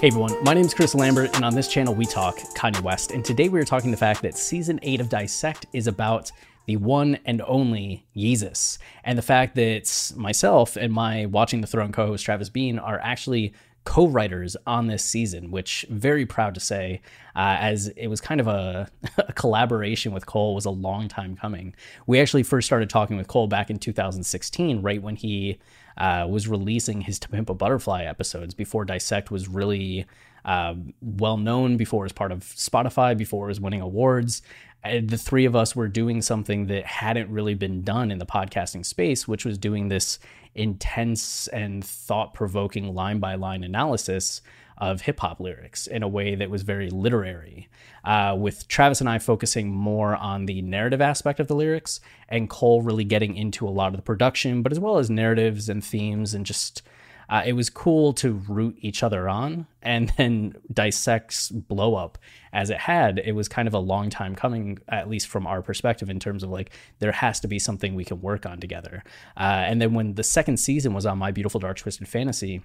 Hey everyone, my name is Chris Lambert, and on this channel we talk Kanye West. And today we are talking the fact that season 8 of Dissect is about the one and only Yeezus. And the fact that myself and my Watching the Throne co host Travis Bean are actually co writers on this season, which very proud to say, uh, as it was kind of a, a, collaboration with Cole was a long time coming. We actually first started talking with Cole back in 2016, right when he uh, was releasing his To Pimp a Butterfly episodes before Dissect was really uh, well known, before as part of Spotify, before was winning awards. And the three of us were doing something that hadn't really been done in the podcasting space, which was doing this intense and thought provoking line by line analysis of hip hop lyrics in a way that was very literary, uh, with Travis and I focusing more on the narrative aspect of the lyrics, and Cole really getting into a lot of the production, but as well as narratives and themes and just. Uh, it was cool to root each other on and then dissects blow up as it had it was kind of a long time coming at least from our perspective in terms of like there has to be something we can work on together uh, and then when the second season was on my beautiful dark twisted fantasy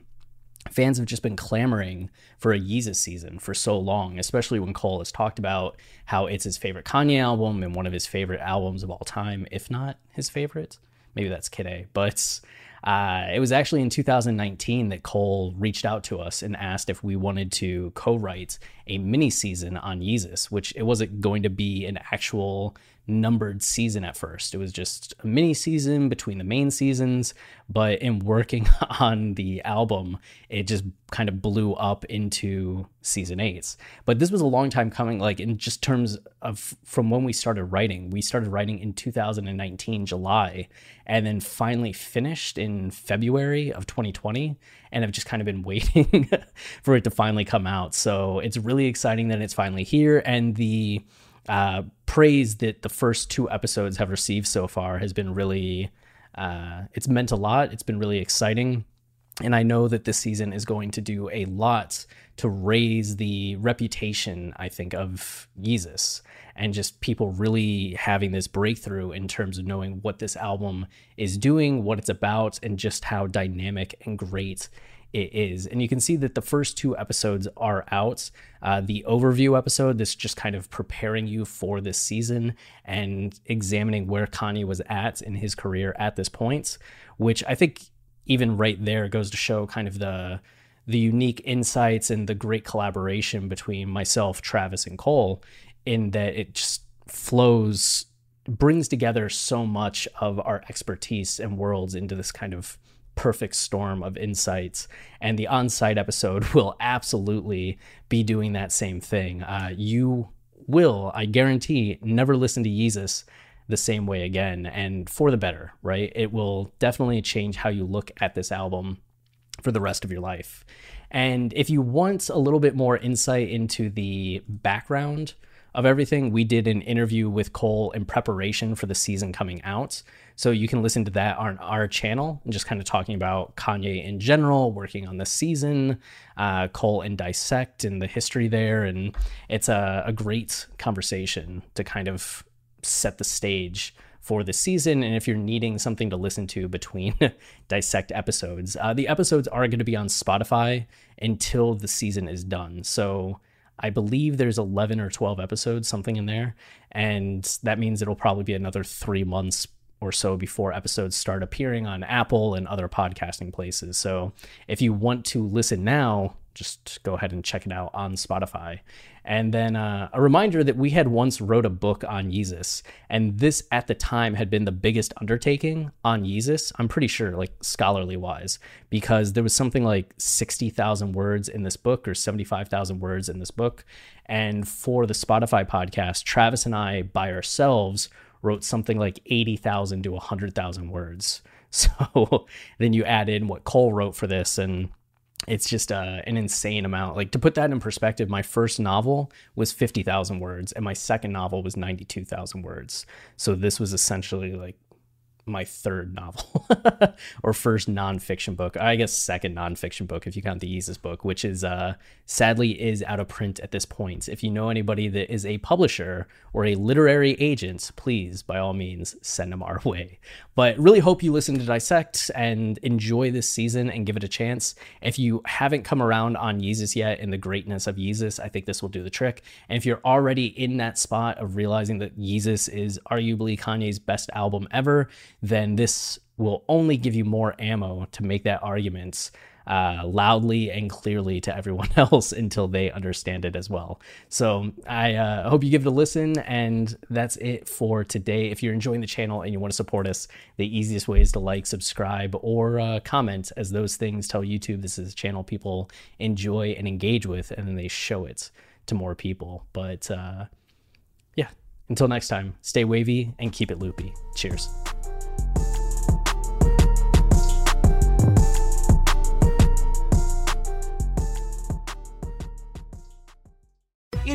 fans have just been clamoring for a Yeezus season for so long, especially when Cole has talked about how it's his favorite Kanye album and one of his favorite albums of all time, if not his favorite. Maybe that's Kid A, but uh, it was actually in 2019 that Cole reached out to us and asked if we wanted to co-write a mini season on Yeezus, which it wasn't going to be an actual numbered season at first. It was just a mini season between the main seasons, but in working on the album, it just kind of blew up into season eight. But this was a long time coming, like in just terms of from when we started writing. We started writing in 2019, July, and then finally finished in February of 2020, and have just kind of been waiting for it to finally come out. So it's really exciting that it's finally here, and the uh, praise that the first two episodes have received so far has been really uh, it's meant a lot. It's been really exciting and i know that this season is going to do a lot to raise the reputation i think of yeezus and just people really having this breakthrough in terms of knowing what this album is doing what it's about and just how dynamic and great it is. And you can see that the first two episodes are out. Uh, the overview episode, that's just kind of preparing you for this season and examining where Kanye was at in his career at this point, which I think even right there goes to show kind of the the unique insights and the great collaboration between myself, Travis, and Cole, in that it just flows brings together so much of our expertise and worlds into this kind of perfect storm of insights. And the On Sight episode will absolutely be doing that same thing. Uh, you will, I guarantee, never listen to Yeezus the same way again, and for the better, right? It will definitely change how you look at this album for the rest of your life. And if you want a little bit more insight into the background of everything. We did an interview with Cole in preparation for the season coming out. So you can listen to that on our channel and just kind of talking about Kanye in general, working on the season, uh, Cole and Dissect and the history there. And it's a, a great conversation to kind of set the stage for the season. And if you're needing something to listen to between Dissect episodes, uh, the episodes are going to be on Spotify until the season is done. So I believe there's 11 or 12 episodes, something in there. And that means it'll probably be another three months or so before episodes start appearing on Apple and other podcasting places. So if you want to listen now, just go ahead and check it out on Spotify. And then uh, a reminder that we had once wrote a book on Yeezus, and this at the time had been the biggest undertaking on Yeezus. I'm pretty sure, like scholarly wise, because there was something like 60,000 words in this book or 75,000 words in this book. And for the Spotify podcast, Travis and I by ourselves wrote something like 80,000 to 100,000 words. So then you add in what Cole wrote for this, and it's just uh, an insane amount. Like to put that in perspective, my first novel was 50,000 words, and my second novel was 92,000 words. So this was essentially like my third novel or first nonfiction book. I guess second nonfiction book if you count the Yeezus book, which is uh, sadly is out of print at this point. If you know anybody that is a publisher or a literary agent, please by all means send them our way. But really hope you listen to Dissect and enjoy this season and give it a chance. If you haven't come around on Yeezus yet and the greatness of Yeezus, I think this will do the trick. And if you're already in that spot of realizing that Yeezus is arguably Kanye's best album ever, then this will only give you more ammo to make that argument uh, loudly and clearly to everyone else until they understand it as well. So I uh, hope you give it a listen, and that's it for today. If you're enjoying the channel and you want to support us, the easiest way is to like, subscribe, or uh, comment, as those things tell YouTube this is a channel people enjoy and engage with, and then they show it to more people. But uh, yeah, until next time, stay wavy and keep it loopy. Cheers.